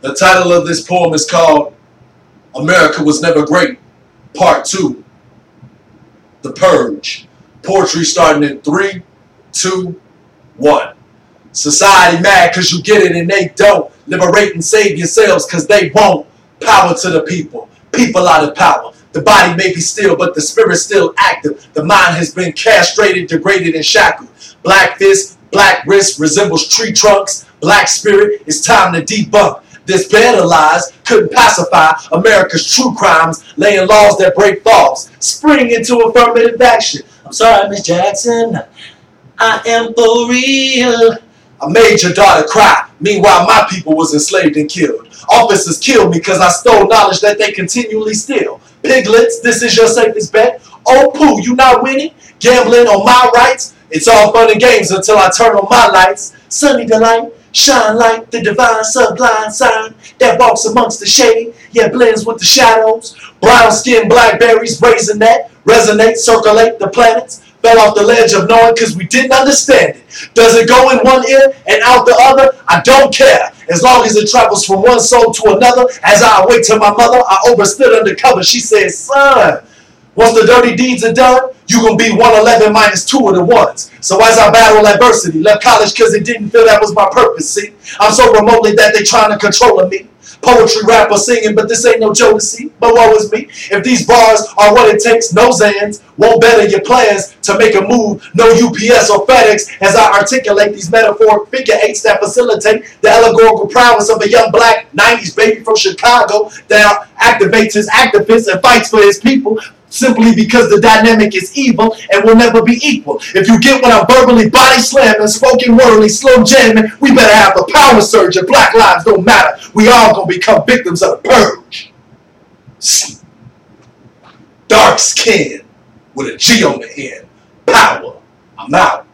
The title of this poem is called America Was Never Great, Part 2. The Purge. Poetry starting in three, two, one. Society mad cause you get it and they don't. Liberate and save yourselves cause they won't. Power to the people. People out of power. The body may be still, but the spirit's still active. The mind has been castrated, degraded, and shackled. Black fist, black wrist resembles tree trunks. Black spirit, it's time to debunk. This bed of lies couldn't pacify America's true crimes, laying laws that break laws. Spring into affirmative action. I'm sorry, Miss Jackson. I am for real. I made your daughter cry. Meanwhile, my people was enslaved and killed. Officers killed me because I stole knowledge that they continually steal. Piglets, this is your safest bet. Oh, poo, you not winning? Gambling on my rights? It's all fun and games until I turn on my lights. Sunny delight, shine like the divine sublime sign that walks amongst the shade, yet blends with the shadows. Brown skin, blackberries, raisinette, resonate, circulate the planets. Fell off the ledge of knowing because we didn't understand it. Does it go in one ear and out the other? I don't care. As long as it travels from one soul to another. As I awake to my mother, I overstood undercover. She said, son, once the dirty deeds are done, you gonna be 111 minus two of the ones. So as I battle adversity, left college because it didn't feel that was my purpose, see? I'm so remotely that they trying to control me. Poetry, rapper, singing, but this ain't no Jodeci. But what was me? If these bars are what it takes, no Zans won't better your plans to make a move. No UPS or FedEx as I articulate these metaphoric figure eights that facilitate the allegorical prowess of a young black 90s baby from Chicago that activates his activists and fights for his people simply because the dynamic is evil and will never be equal. If you get what I'm verbally body slamming, spoken wordly, slow jamming, we better have a power surge and black lives don't matter. We all gonna become victims of the purge. Dark skin with a G on the end. Power. I'm out.